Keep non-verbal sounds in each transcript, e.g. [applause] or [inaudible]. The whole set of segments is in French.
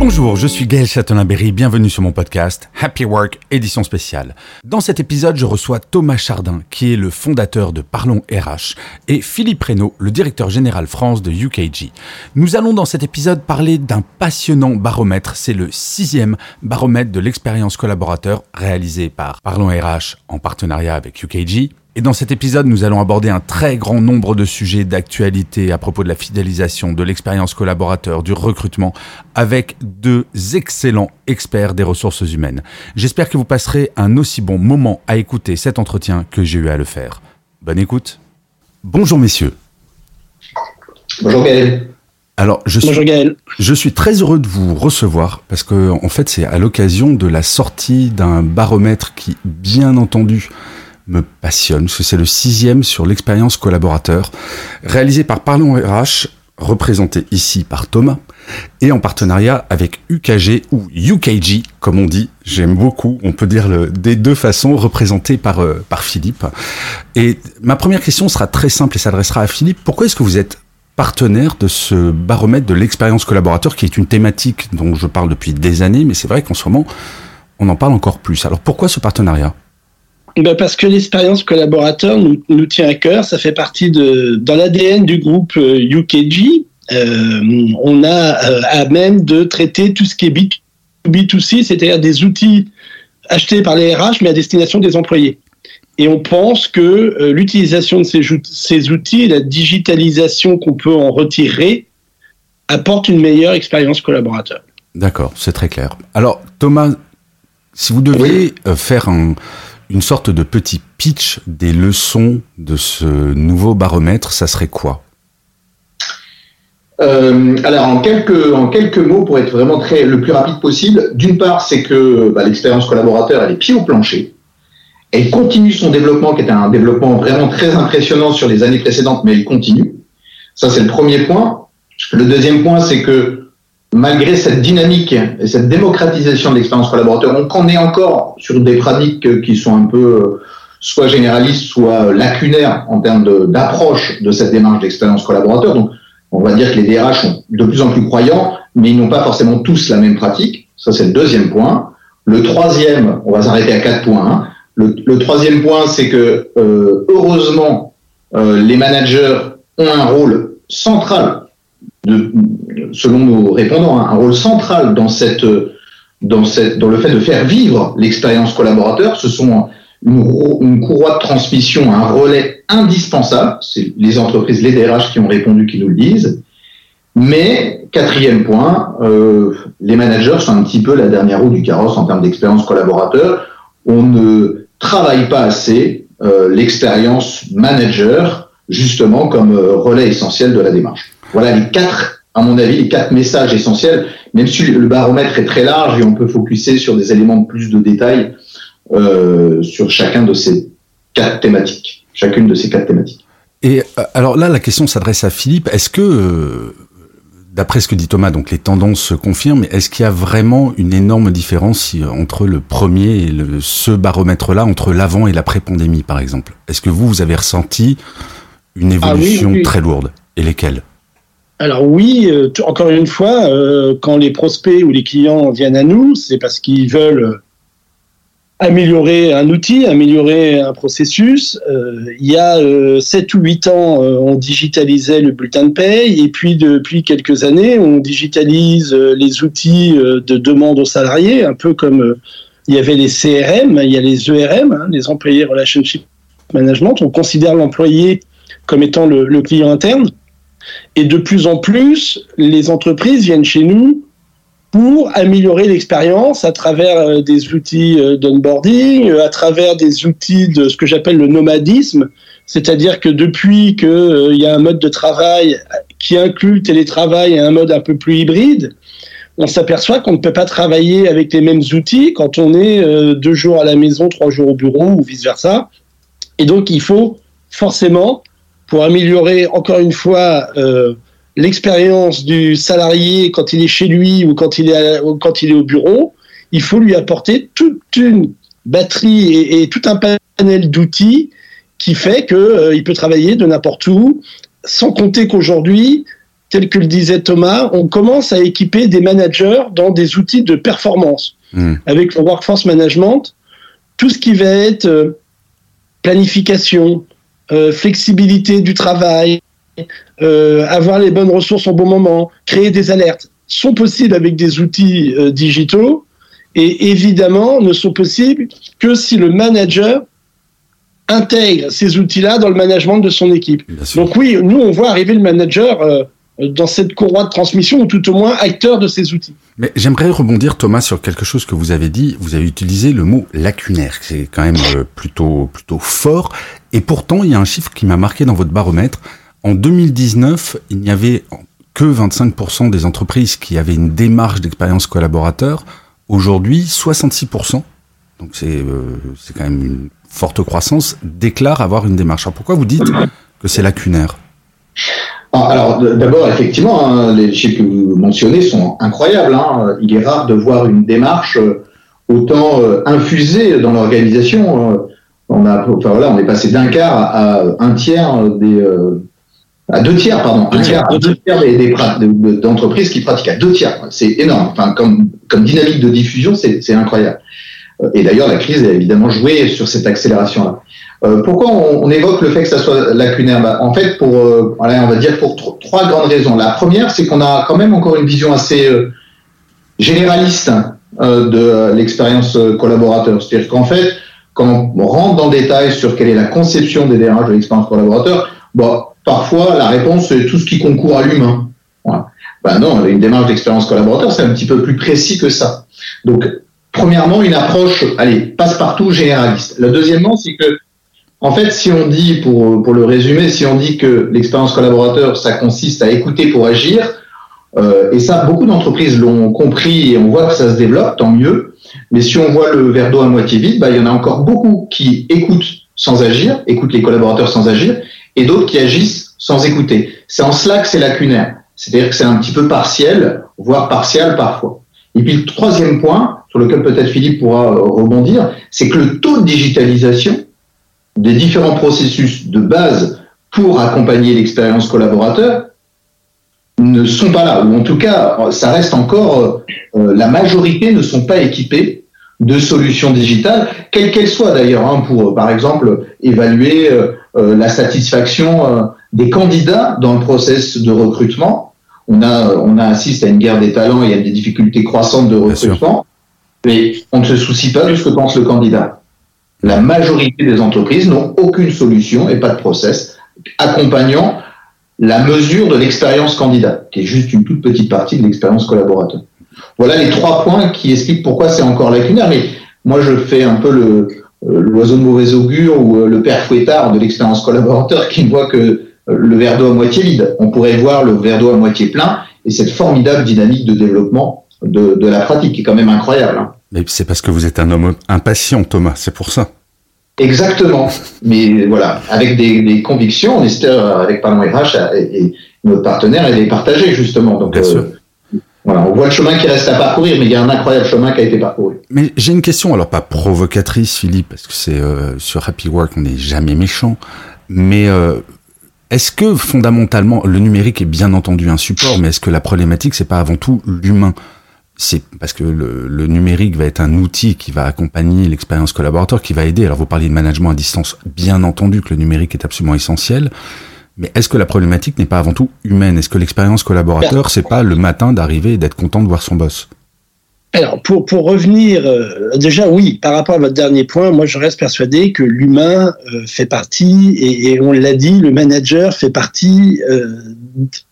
Bonjour, je suis Gaël Châtelain-Berry, bienvenue sur mon podcast Happy Work édition spéciale. Dans cet épisode, je reçois Thomas Chardin, qui est le fondateur de Parlons RH, et Philippe Reynaud, le directeur général France de UKG. Nous allons dans cet épisode parler d'un passionnant baromètre, c'est le sixième baromètre de l'expérience collaborateur réalisé par Parlons RH en partenariat avec UKG. Et dans cet épisode, nous allons aborder un très grand nombre de sujets d'actualité à propos de la fidélisation, de l'expérience collaborateur, du recrutement, avec deux excellents experts des ressources humaines. J'espère que vous passerez un aussi bon moment à écouter cet entretien que j'ai eu à le faire. Bonne écoute. Bonjour messieurs. Bonjour Gaël. Alors, je suis, Bonjour Gaël. je suis très heureux de vous recevoir parce que, en fait, c'est à l'occasion de la sortie d'un baromètre qui, bien entendu, me passionne, parce que c'est le sixième sur l'expérience collaborateur, réalisé par Parlons RH, représenté ici par Thomas, et en partenariat avec UKG ou UKG, comme on dit. J'aime beaucoup. On peut dire des deux façons, représenté euh, par Philippe. Et ma première question sera très simple et s'adressera à Philippe. Pourquoi est-ce que vous êtes partenaire de ce baromètre de l'expérience collaborateur, qui est une thématique dont je parle depuis des années, mais c'est vrai qu'en ce moment, on en parle encore plus. Alors pourquoi ce partenariat? Ben parce que l'expérience collaborateur nous, nous tient à cœur, ça fait partie de dans l'ADN du groupe euh, UKG. Euh, on a euh, à même de traiter tout ce qui est B2B2C, c'est-à-dire des outils achetés par les RH mais à destination des employés. Et on pense que euh, l'utilisation de ces, outils et la digitalisation qu'on peut en retirer apporte une meilleure expérience collaborateur. D'accord, c'est très clair. Alors Thomas, si vous deviez euh, faire un- une sorte de petit pitch des leçons de ce nouveau baromètre, ça serait quoi? Euh, alors en quelques, mots, pour être vraiment très, le plus rapide possible, d'une part, c'est que bah, l'expérience collaborateur, elle est pied au plancher. Elle continue son développement, qui est un développement vraiment très impressionnant sur les années précédentes, mais elle continue. Ça, c'est le premier point. Le deuxième point, c'est que malgré cette dynamique et cette démocratisation de l'expérience collaborateur, on en est encore sur des pratiques qui sont un peu euh, soit généralistes, soit lacunaires en termes d'approche de, cette démarche d'expérience collaborateur. Donc, on va dire que les DRH sont de plus en plus croyants, mais ils n'ont pas forcément tous la même pratique. Ça, c'est le deuxième point. Le troisième, on va s'arrêter à quatre points. hein. Le, le troisième point, c'est que euh, heureusement, euh, les managers ont un rôle central, de, selon nos répondants, un rôle central dans cette, dans cette, dans le fait de faire vivre l'expérience collaborateur. Ce sont une courroie de transmission, un relais indispensable. C'est les entreprises, les DRH qui ont répondu, qui nous le disent. Mais, quatrième point, euh, les managers sont un petit peu la dernière roue du carrosse en termes d'expérience collaborateur. On ne travaille pas assez euh, l'expérience manager, justement, comme euh, relais essentiel de la démarche. Voilà les quatre, à mon avis, les quatre messages essentiels, même si le baromètre est très large et on peut focuser sur des éléments de plus de détails euh, sur chacun de ces quatre thématiques, chacune de ces quatre thématiques. Et euh, alors là, la question s'adresse à Philippe. Est-ce que, euh, d'après ce que dit Thomas, donc les tendances se confirment, mais est-ce qu'il y a vraiment une énorme différence entre le premier et le, ce baromètre-là, entre l'avant et l'après-pandémie, par exemple? Est-ce que vous, vous avez ressenti une Ah oui, évolution oui. très lourde? Et lesquelles? Alors oui, euh, encore une fois, euh, quand les prospects ou les clients viennent à nous, c'est parce qu'ils veulent euh, améliorer un outil, améliorer un processus. Il y a euh, 7 ou 8 ans, on digitalisait le bulletin de paye, et puis depuis quelques années, on digitalise les outils de demande aux salariés, un peu comme il y avait les CRM, il y a les ERM, les Employés Relationship Management. On considère l'employé comme étant le client interne. Et de plus en plus, les entreprises viennent chez nous pour améliorer l'expérience à travers euh, des outils euh, d'onboarding, euh, à travers des outils de ce que j'appelle le nomadisme, c'est-à-dire que depuis qu'il y a un mode de travail qui inclut le télétravail et un mode un peu plus hybride, on s'aperçoit qu'on ne peut pas travailler avec les mêmes outils quand on est deux jours à la maison, trois jours au bureau ou vice-versa. Et donc, il faut forcément, pour améliorer encore une fois euh, l'expérience du salarié quand il est chez lui ou quand il est, quand il est au bureau, il faut lui apporter toute une batterie et, tout un panel d'outils qui fait qu'il euh, peut travailler de n'importe où, sans compter qu'aujourd'hui, tel que le disait Thomas, on commence à équiper des managers dans des outils de performance. Hmm. Avec le workforce management, tout ce qui va être euh, planification, euh, flexibilité du travail, euh, avoir les bonnes ressources au bon moment, créer des alertes, sont possibles avec des outils digitaux et évidemment ne sont possibles que si le manager intègre ces outils-là dans le management de son équipe. Donc oui, nous on voit arriver le manager dans cette courroie de transmission, ou tout au moins acteur de ces outils. Mais j'aimerais rebondir, Thomas, sur quelque chose que vous avez dit. Vous avez utilisé le mot lacunaire, c'est quand même euh, plutôt, plutôt fort. Et pourtant, il y a un chiffre qui m'a marqué dans votre baromètre. En 2019, il n'y avait que 25% des entreprises qui avaient une démarche d'expérience collaborateur. Aujourd'hui, 66%, donc c'est euh, quand même une forte croissance, déclarent avoir une démarche. Alors pourquoi vous dites que c'est lacunaire? Alors d'abord, effectivement, hein, les chiffres que vous mentionnez sont incroyables. Hein. Il est rare de voir une démarche euh, autant euh, infusée dans l'organisation. Euh. On a, enfin voilà, on est passé d'un quart à un tiers des, à deux tiers, pardon, un tiers, deux tiers des, d'entreprises qui pratiquent à deux tiers. C'est énorme. Enfin, comme, comme dynamique de diffusion, c'est incroyable. Et d'ailleurs, la crise a évidemment joué sur cette accélération-là. Euh, pourquoi on, évoque le fait que ça soit lacunaire? Bah, En fait, pour, euh, on va dire pour trois grandes raisons. La première, c'est qu'on a quand même encore une vision assez euh, généraliste de l'expérience collaborateur. C'est-à-dire qu'en fait, quand on rentre dans le détail sur quelle est la conception des DRH de l'expérience collaborateur, bon, parfois la réponse est tout ce qui concourt à l'humain. Voilà. Ben non, une démarche d'expérience collaborateur, c'est un petit peu plus précis que ça. Donc, premièrement, une approche, allez, passe-partout généraliste. La deuxièmement, c'est que en fait, si on dit, pour, pour le résumer, si on dit que l'expérience collaborateur, ça consiste à écouter pour agir, euh, et ça, beaucoup d'entreprises l'ont compris et on voit que ça se développe, tant mieux. Mais si on voit le verre d'eau à moitié vide, bah, il y en a encore beaucoup qui écoutent sans agir, écoutent les collaborateurs sans agir, et d'autres qui agissent sans écouter. C'est en cela que c'est lacunaire. C'est-à-dire que c'est un petit peu partiel, voire partial parfois. Et puis le troisième point, sur lequel peut-être Philippe pourra rebondir, c'est que le taux de digitalisation des différents processus de base pour accompagner l'expérience collaborateur ne sont pas là, ou en tout cas, ça reste encore, euh, la majorité ne sont pas équipés de solutions digitales, quelles qu'elles soient d'ailleurs, hein, pour par exemple évaluer euh, euh, la satisfaction des candidats dans le process de recrutement. On a, on a assiste à une guerre des talents et à des difficultés croissantes de recrutement, mais on ne se soucie pas de ce que pense le candidat. La majorité des entreprises n'ont aucune solution et pas de process accompagnant la mesure de l'expérience candidat, qui est juste une toute petite partie de l'expérience collaborateur. Voilà les trois points qui expliquent pourquoi c'est encore lacunaire. Mais moi, je fais un peu le euh, l'oiseau de mauvais augure ou euh, le père fouettard de l'expérience collaborateur qui ne voit que le verre d'eau à moitié vide. On pourrait voir le verre d'eau à moitié plein et cette formidable dynamique de développement de, de la pratique qui est quand même incroyable. Hein. Mais c'est parce que vous êtes un homme impatient, Thomas, c'est pour ça. Exactement. Mais voilà, avec des, convictions, on espère, avec Parlons RH et, notre partenaire, elle est partagée, justement. Donc, euh, Voilà, on voit le chemin qui reste à parcourir, mais il y a un incroyable chemin qui a été parcouru. Mais j'ai une question, alors pas provocatrice, Philippe, parce que c'est euh, sur Happy Work, on n'est jamais méchant, mais euh, est-ce que fondamentalement, le numérique est bien entendu un support, mais est-ce que la problématique, c'est pas avant tout l'humain? C'est parce que le, numérique va être un outil qui va accompagner l'expérience collaborateur, qui va aider. Alors vous parliez de management à distance, bien entendu que le numérique est absolument essentiel, mais est-ce que la problématique n'est pas avant tout humaine? Est-ce que l'expérience collaborateur, c'est pas le matin d'arriver et d'être content de voir son boss? Alors, pour, pour revenir, euh, déjà, oui, par rapport à votre dernier point, moi, je reste persuadé que l'humain euh, fait partie, et, on l'a dit, le manager fait partie euh,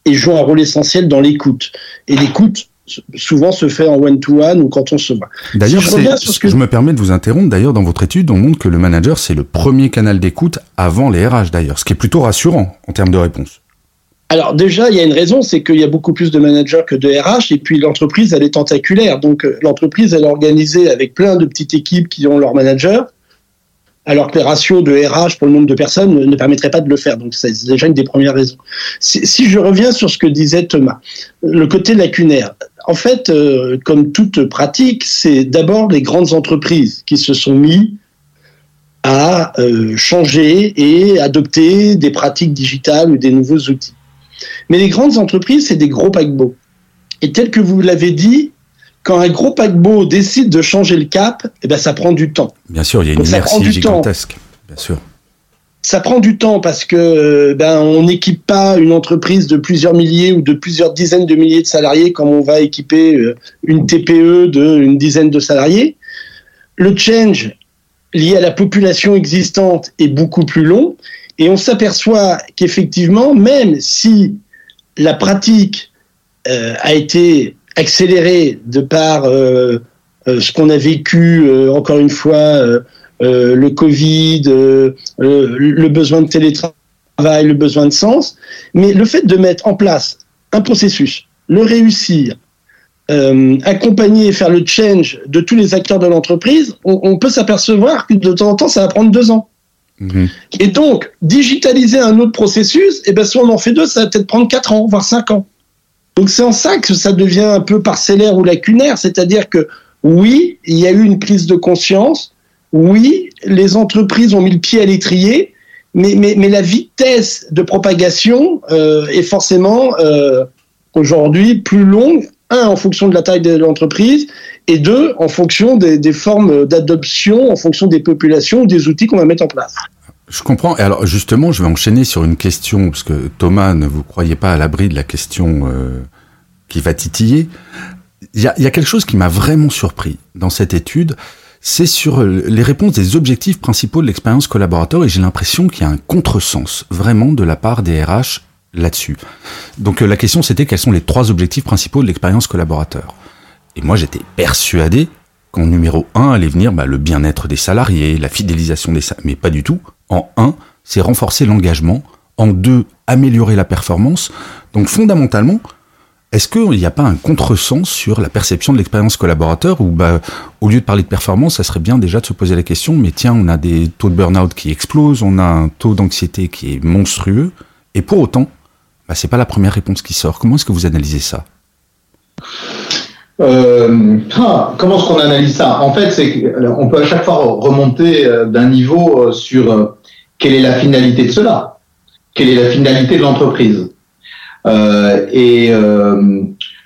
et joue un rôle essentiel dans l'écoute. Et l'écoute, souvent se fait en one-to-one ou quand on se voit. D'ailleurs, je, que... je me permets de vous interrompre. D'ailleurs, dans votre étude, on montre que le manager, c'est le premier canal d'écoute avant les RH, d'ailleurs, ce qui est plutôt rassurant en termes de réponse. Alors déjà, il y a une raison, c'est qu'il y a beaucoup plus de managers que de RH, et puis l'entreprise, elle est tentaculaire. Donc euh, l'entreprise, elle est organisée avec plein de petites équipes qui ont leurs managers, alors que les ratios de RH pour le nombre de personnes ne, permettraient pas de le faire. Donc c'est déjà une des premières raisons. Si, je reviens sur ce que disait Thomas, le côté lacunaire. En fait, euh, comme toute pratique, c'est d'abord les grandes entreprises qui se sont mis à euh, changer et adopter des pratiques digitales ou des nouveaux outils. Mais les grandes entreprises, c'est des gros paquebots. Et tel que vous l'avez dit, quand un gros paquebot décide de changer le cap, eh ben, ça prend du temps. Bien sûr, il y a une inertie gigantesque. Bien sûr. Ça prend du temps parce que ben on n'équipe pas une entreprise de plusieurs milliers ou de plusieurs dizaines de milliers de salariés comme on va équiper euh, une TPE de une dizaine de salariés. Le change lié à la population existante est beaucoup plus long et on s'aperçoit qu'effectivement, même si la pratique euh, a été accélérée de par euh, euh, ce qu'on a vécu, encore une fois, le Covid, le besoin de télétravail, le besoin de sens, mais le fait de mettre en place un processus, le réussir, accompagner et faire le change de tous les acteurs de l'entreprise, on, on peut s'apercevoir que de temps en temps, ça va prendre deux ans. Mhm. Et donc, digitaliser un autre processus, et eh ben, si on en fait deux, ça va peut-être prendre 4 ans, voire 5 ans. Donc, c'est en ça que ça devient un peu parcellaire ou lacunaire, c'est-à-dire que oui, il y a eu une prise de conscience, oui, les entreprises ont mis le pied à l'étrier, mais, la vitesse de propagation euh, est forcément euh, aujourd'hui plus longue, un, en fonction de la taille de l'entreprise, et deux, en fonction des, formes d'adoption, en fonction des populations, des outils qu'on va mettre en place. Je comprends. Et alors justement, je vais enchaîner sur une question, parce que Thomas, ne vous croyez pas à l'abri de la question euh, qui va titiller. Il y a, y a, quelque chose qui m'a vraiment surpris dans cette étude, c'est sur les réponses des objectifs principaux de l'expérience collaborateur, et j'ai l'impression qu'il y a un contresens vraiment de la part des RH là-dessus. Donc euh, la question c'était quels sont les trois objectifs principaux de l'expérience collaborateur. Et moi, j'étais persuadé qu'en numéro 1 allait venir bah, le bien-être des salariés, la fidélisation des salariés. Mais pas du tout. En 1, c'est renforcer l'engagement. En 2, améliorer la performance. Donc fondamentalement, est-ce qu'il n'y a pas un contresens sur la perception de l'expérience collaborateur où, bah, au lieu de parler de performance, ça serait bien déjà de se poser la question, mais tiens, on a des taux de burn-out qui explosent, on a un taux d'anxiété qui est monstrueux, et pour autant, bah, c'est pas la première réponse qui sort. Comment est-ce que vous analysez ça? Euh, ah, comment est-ce qu'on analyse ça? En fait, c'est qu'on peut à chaque fois remonter euh, d'un niveau euh, sur quelle est la finalité de cela, quelle est la finalité de l'entreprise? et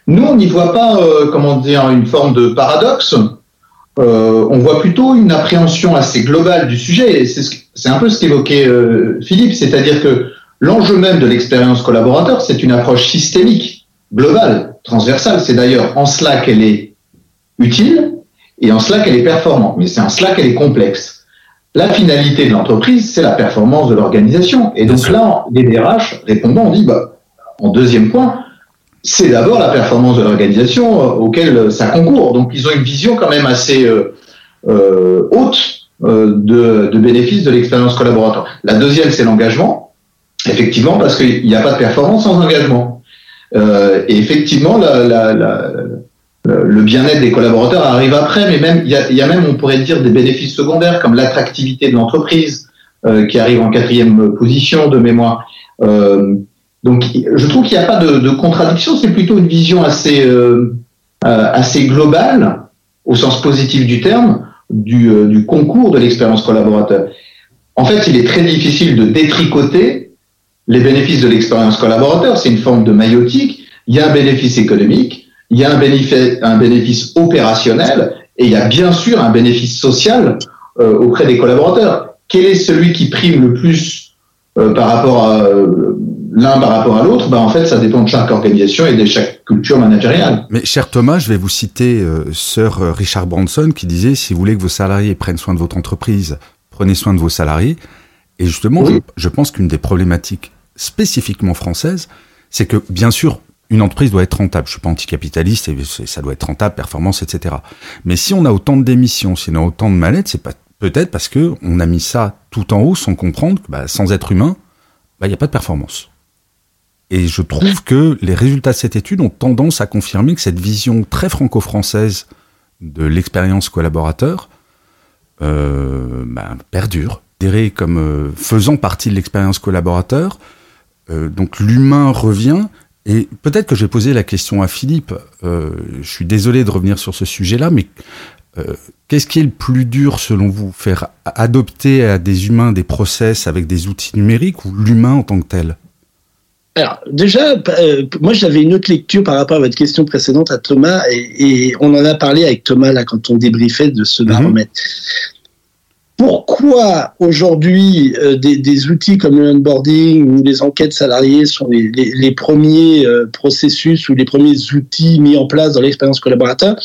nous, on n'y voit pas, comment dire, une forme de paradoxe. on voit plutôt une appréhension assez globale du sujet. C'est un peu ce qu'évoquait Philippe, c'est-à-dire que l'enjeu même de l'expérience collaborateur, c'est une approche systémique, globale transversale. C'est d'ailleurs en cela qu'elle est utile et en cela qu'elle est performante. Mais c'est en cela qu'elle est complexe. La finalité de l'entreprise, c'est la performance de l'organisation. Et donc là, les DRH répondant, on dit, bah, en deuxième point, c'est d'abord la performance de l'organisation euh, auquel ça concourt. Donc ils ont une vision quand même assez euh, euh, haute de, de bénéfices de l'expérience collaborateur. La deuxième, c'est l'engagement. Effectivement, parce qu'il n'y a pas de performance sans engagement. Euh, et effectivement, la, la, la, le bien-être des collaborateurs arrive après, mais même il y a, y a, même, on pourrait dire, des bénéfices secondaires comme l'attractivité de l'entreprise euh, qui arrive en quatrième position de mémoire. Euh, donc, je trouve qu'il n'y a pas de, de contradiction, c'est plutôt une vision assez euh, euh, assez globale, au sens positif du terme, du, du concours de l'expérience collaborateur. En fait, il est très difficile de détricoter les bénéfices de l'expérience collaborateur, c'est une forme de maillotique. Il y a un bénéfice économique, il y a un bénéfice, un bénéfice opérationnel, et il y a bien sûr un bénéfice social euh, auprès des collaborateurs. Quel est celui qui prime le plus euh, par rapport à euh, l'un par rapport à l'autre? Ben, En fait, ça dépend de chaque organisation et de chaque culture managériale. Mais cher Thomas, je vais vous citer Sir Richard Branson qui disait si vous voulez que vos salariés prennent soin de votre entreprise, prenez soin de vos salariés. Et justement, je pense qu'une des problématiques spécifiquement française, c'est que bien sûr, une entreprise doit être rentable. Je suis pas anticapitaliste et ça doit être rentable, performance, etc. Mais si on a autant de démissions, si on a autant de mallettes, c'est peut-être parce que on a mis ça tout en haut sans comprendre que bah, sans être humain, bah, il n'y a pas de performance. Et je trouve que les résultats de cette étude ont tendance à confirmer que cette vision très franco-française de l'expérience collaborateur euh, ben, perdure, comme euh, faisant partie de l'expérience collaborateur. Euh, donc l'humain revient. Et peut-être que j'ai posé la question à Philippe. Euh, je suis désolé de revenir sur ce sujet-là, mais euh, qu'est-ce qui est le plus dur selon vous? Faire adopter à des humains des process avec des outils numériques ou l'humain en tant que tel? Alors, déjà, euh, moi j'avais une autre lecture par rapport à votre question précédente à Thomas, et, on en a parlé avec Thomas là quand on débriefait de ce mhm. baromètre. Pourquoi aujourd'hui euh, des, outils comme le onboarding ou les enquêtes salariées sont les, premiers euh, processus ou les premiers outils mis en place dans l'expérience collaborateur?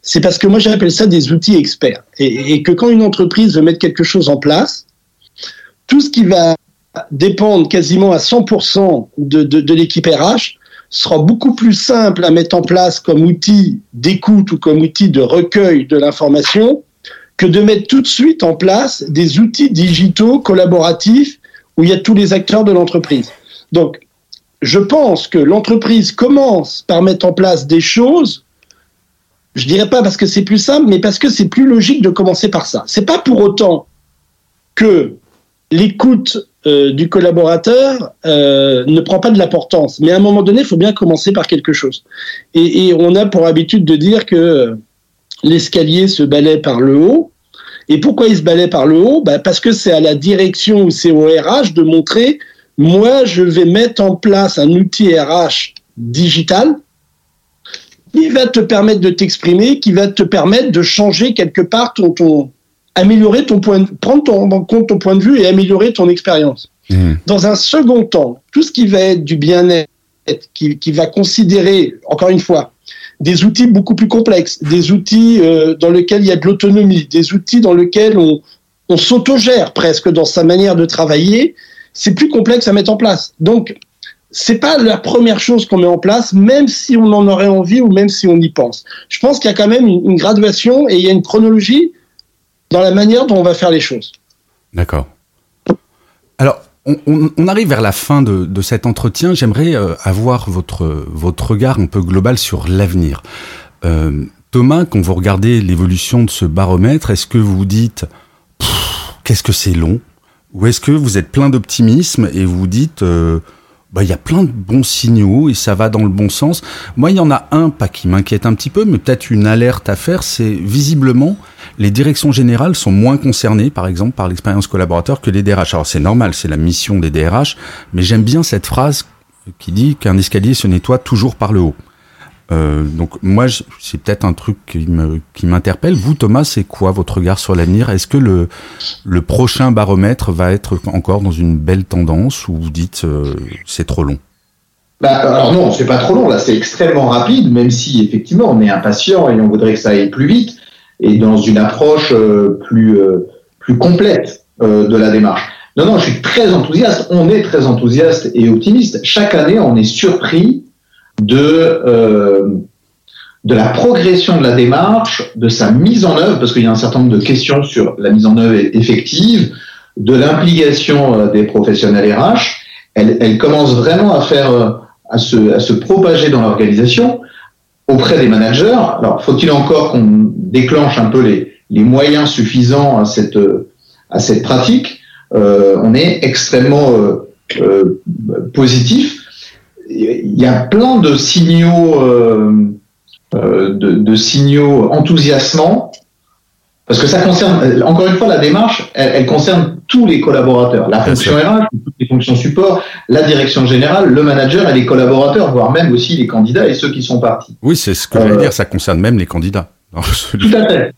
C'est parce que moi j'appelle ça des outils experts, et, que quand une entreprise veut mettre quelque chose en place, tout ce qui va dépendre quasiment à 100% de, de, l'équipe RH sera beaucoup plus simple à mettre en place comme outil d'écoute ou comme outil de recueil de l'information que de mettre tout de suite en place des outils digitaux collaboratifs où il y a tous les acteurs de l'entreprise. Donc, je pense que l'entreprise commence par mettre en place des choses, je dirais pas parce que c'est plus simple, mais parce que c'est plus logique de commencer par ça. C'est pas pour autant que l'écoute euh, du collaborateur euh, ne prend pas de l'importance. Mais à un moment donné, il faut bien commencer par quelque chose. Et, on a pour habitude de dire que l'escalier se balaie par le haut. Et pourquoi il se balaie par le haut? Bah, Parce que c'est à la direction ou c'est au RH de montrer, moi, je vais mettre en place un outil RH digital qui va te permettre de t'exprimer, qui va te permettre de changer quelque part ton, ton, améliorer ton point, de, prendre en compte ton point de vue et améliorer ton expérience. Mmh. Dans un second temps, tout ce qui va être du bien-être, qui, qui, va considérer, encore une fois, des outils beaucoup plus complexes, des outils euh, dans lesquels il y a de l'autonomie, des outils dans lesquels on, s'autogère presque dans sa manière de travailler, c'est plus complexe à mettre en place. Donc, c'est pas la première chose qu'on met en place, même si on en aurait envie ou même si on y pense. Je pense qu'il y a quand même une, une graduation et il y a une chronologie dans la manière dont on va faire les choses. D'accord. On, arrive vers la fin de, cet entretien. J'aimerais euh, avoir votre, regard un peu global sur l'avenir. Euh, Thomas, quand vous regardez l'évolution de ce baromètre, est-ce que vous vous dites qu'est-ce que c'est long? Ou est-ce que vous êtes plein d'optimisme et vous vous dites euh, bah, il y a plein de bons signaux et ça va dans le bon sens. Moi, il y en a un, pas qui m'inquiète un petit peu, mais peut-être une alerte à faire, c'est visiblement les directions générales sont moins concernées, par exemple, par l'expérience collaborateur que les DRH. Alors c'est normal, c'est la mission des DRH, mais j'aime bien cette phrase qui dit qu'un escalier se nettoie toujours par le haut. Euh, donc moi, c'est peut-être un truc qui m'interpelle. Vous, Thomas, c'est quoi votre regard sur l'avenir? Est-ce que le prochain baromètre va être encore dans une belle tendance ou vous dites euh, c'est trop long? Bah, alors non, c'est pas trop long. Là, c'est extrêmement rapide, même si effectivement on est impatient et on voudrait que ça aille plus vite et dans une approche euh, plus complète de la démarche. Non, non, je suis très enthousiaste. On est très enthousiaste et optimiste. Chaque année, on est surpris de, euh, de la progression de la démarche, de sa mise en œuvre, parce qu'il y a un certain nombre de questions sur la mise en œuvre effective, de l'implication euh, des professionnels RH. Elle, elle, commence vraiment à faire, euh, à se, à se propager dans l'organisation auprès des managers. Alors, faut-il encore qu'on déclenche un peu les, les moyens suffisants à cette, à cette pratique? Euh, On est extrêmement euh, positif il y a plein de signaux, euh, euh, de, signaux enthousiasmants, parce que ça concerne, encore une fois, la démarche, elle, concerne tous les collaborateurs, la fonction RH, toutes les fonctions support, la direction générale, le manager et les collaborateurs, voire même aussi les candidats et ceux qui sont partis. Oui, c'est ce que veux euh, dire, ça concerne même les candidats. [laughs] Tout à fait.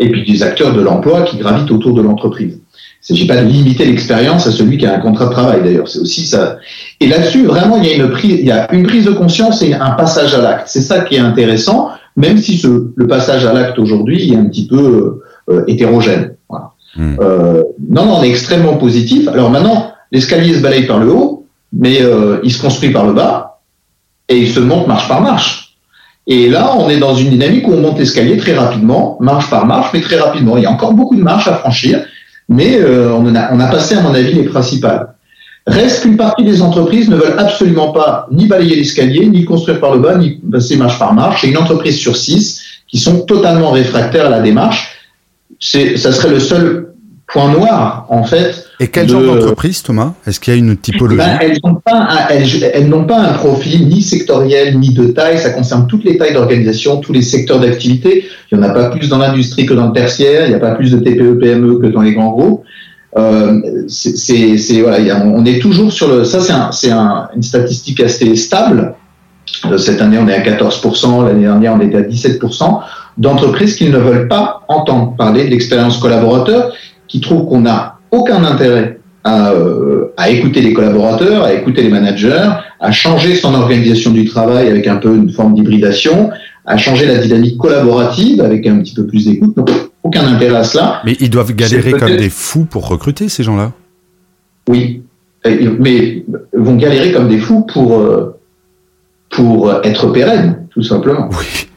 et puis des acteurs de l'emploi qui gravitent autour de l'entreprise. Il ne s'agit pas de limiter l'expérience à celui qui a un contrat de travail d'ailleurs. C'est aussi ça. Et là-dessus, vraiment, il y a une prise, il y a une prise de conscience et un passage à l'acte. C'est ça qui est intéressant, même si ce, le passage à l'acte aujourd'hui est un petit peu euh, hétérogène. Voilà. Hmm. Euh, non, non, on est extrêmement positif. Alors maintenant, l'escalier se balaye par le haut, mais euh, il se construit par le bas et il se monte marche par marche. Et là, on est dans une dynamique où on monte l'escalier très rapidement, marche par marche, mais très rapidement. Il y a encore beaucoup de marches à franchir mais euh, on, a, passé, à mon avis, les principales. Reste qu'une partie des entreprises ne veulent absolument pas ni balayer l'escalier, ni construire par le bas, ni passer marche par marche. Et une entreprise sur six qui sont totalement réfractaires à la démarche. C'est, ça serait le seul point noir, en fait. Et quel genre d'entreprise, Thomas? Est-ce qu'il y a une typologie? Ben, Elles n'ont pas, un, elles, n'ont pas un profil ni sectoriel ni de taille. Ça concerne toutes les tailles d'organisation, tous les secteurs d'activité. Il n'y en a pas plus dans l'industrie que dans le tertiaire. Il n'y a pas plus de TPE, PME que dans les grands groupes. Euh, c'est, voilà, on est toujours sur le. Ça, c'est, un, c'est un, une statistique assez stable. Euh, cette année, on est à 14%. L'année dernière, on était à 17% d'entreprises qui ne veulent pas entendre parler de l'expérience collaborateur qui trouve qu'on n'a aucun intérêt à, euh, à, écouter les collaborateurs, à écouter les managers, à changer son organisation du travail avec un peu une forme d'hybridation, à changer la dynamique collaborative avec un petit peu plus d'écoute. Donc, aucun intérêt à cela. Mais ils doivent galérer comme des fous pour recruter ces gens-là. Oui, mais vont galérer comme des fous pour, euh, pour être pérennes, tout simplement. Oui.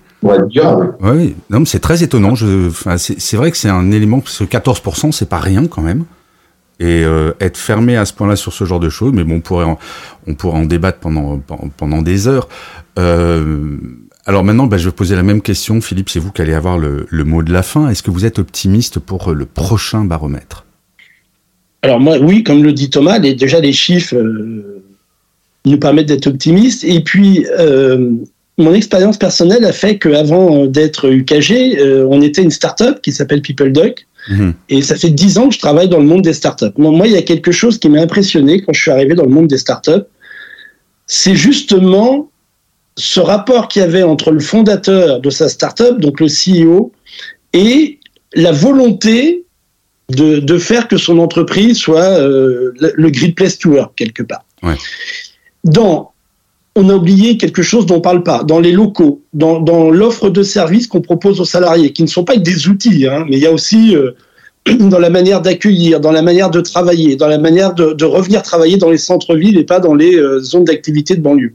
Oui, non, c'est très étonnant. Je, c'est vrai que c'est un élément, parce que 14%, c'est pas rien quand même. Et euh, être fermé à ce point-là sur ce genre de choses, mais bon, on pourrait en, on pourrait en débattre pendant, pendant des heures. Euh, alors maintenant, bah, je vais poser la même question. Philippe, c'est vous qui allez avoir le, le mot de la fin. Est-ce que vous êtes optimiste pour le prochain baromètre? Alors moi, oui, comme le dit Thomas, les, déjà les chiffres euh, nous permettent d'être optimistes. Et puis, euh, mon expérience personnelle a fait qu'avant d'être UKG, euh, on était une start-up qui s'appelle PeopleDoc. Mhm. Et ça fait dix ans que je travaille dans le monde des startups. Moi, il y a quelque chose qui m'a impressionné quand je suis arrivé dans le monde des startups. C'est justement ce rapport qu'il y avait entre le fondateur de sa startup, donc le CEO, et la volonté de, de faire que son entreprise soit euh, le, le great place to work, quelque part. Ouais. Dans on a oublié quelque chose dont on parle pas, dans les locaux, dans, l'offre de services qu'on propose aux salariés, qui ne sont pas des outils, hein, mais il y a aussi euh, [clears throat] dans la manière d'accueillir, dans la manière de travailler, dans la manière de, revenir travailler dans les centres-villes et pas dans les euh, zones d'activité de banlieue.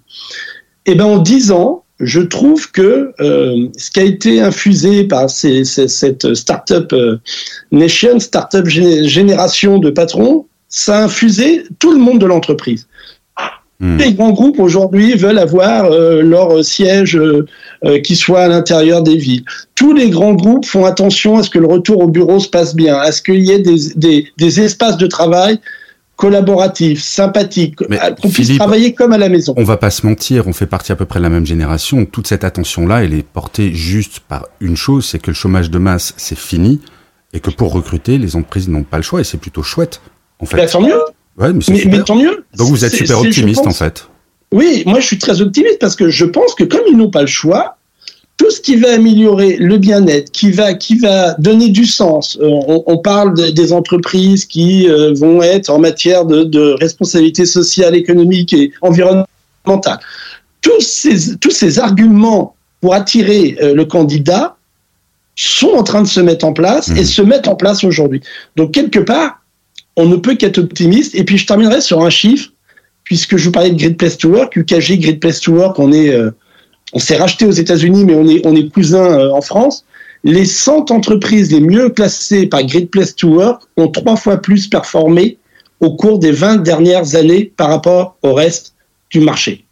Eh ben en dix ans, je trouve que euh, ce qui a été infusé par cette startup nation, startup génération de patrons, ça a infusé tout le monde de l'entreprise. Hmm. Les grands groupes aujourd'hui veulent avoir euh, leur siège euh, euh, qui soit à l'intérieur des villes. Tous les grands groupes font attention à ce que le retour au bureau se passe bien, à ce qu'il y ait des, des, des, espaces de travail collaboratifs, sympathiques, qu'on puisse travailler comme à la maison. On va pas se mentir, on fait partie à peu près de la même génération. Toute cette attention-là, elle est portée juste par une chose, c'est que le chômage de masse, c'est fini, et que pour recruter, les entreprises n'ont pas le choix, et c'est plutôt chouette. En fait. Bah, tant mieux. Ouais, mais, mais, mais, tant mieux. Donc vous êtes super optimiste en fait. Oui, moi je suis très optimiste parce que je pense que comme ils n'ont pas le choix, tout ce qui va améliorer le bien-être, qui va, qui va donner du sens. Euh, on, on, parle de, des entreprises qui euh, vont être en matière de, de, responsabilité sociale, économique et environnementale. Tous ces, tous ces arguments pour attirer euh, le candidat sont en train de se mettre en place mmh. et se mettent en place aujourd'hui. Donc quelque part, on ne peut qu'être optimiste. Et puis je terminerai sur un chiffre, puisque je vous parlais de Great Place to Work, UKG, Great Place to Work, on est, euh, on s'est racheté aux États-Unis, mais on est, on est cousins euh, en France. Les 100 entreprises les mieux classées par Great Place to Work ont trois fois plus performé au cours des 20 dernières années par rapport au reste du marché.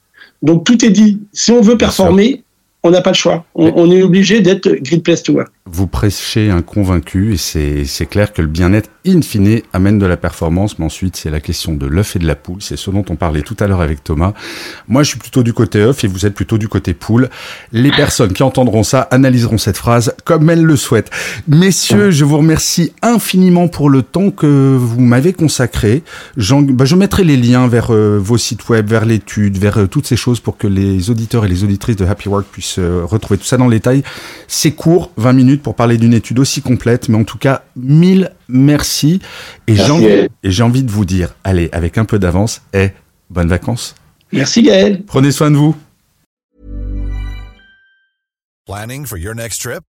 Donc tout est dit. Si on veut performer, on n'a pas le choix. On, on est obligé d'être Great Place to Work. Vous prêchez un convaincu et c'est clair que le bien-être in fine amène de la performance, mais ensuite c'est la question de l'œuf et de la poule, c'est ce dont on parlait tout à l'heure avec Thomas. Moi je suis plutôt du côté œuf et vous êtes plutôt du côté poule. Les personnes qui entendront ça analyseront cette phrase comme elles le souhaitent. Messieurs, je vous remercie infiniment pour le temps que vous m'avez consacré. Bah, je mettrai les liens vers euh, vos sites web, vers l'étude, vers euh, toutes ces choses pour que les auditeurs et les auditrices de Happy Work puissent euh, retrouver tout ça dans le détail. C'est court, 20 minutes pour parler d'une étude aussi complète, mais en tout cas, mille merci. Et j'ai envie, et envie de vous dire, allez, avec un peu d'avance, et bonnes vacances. Merci Gaël. Prenez soin de vous. Planning for your next trip?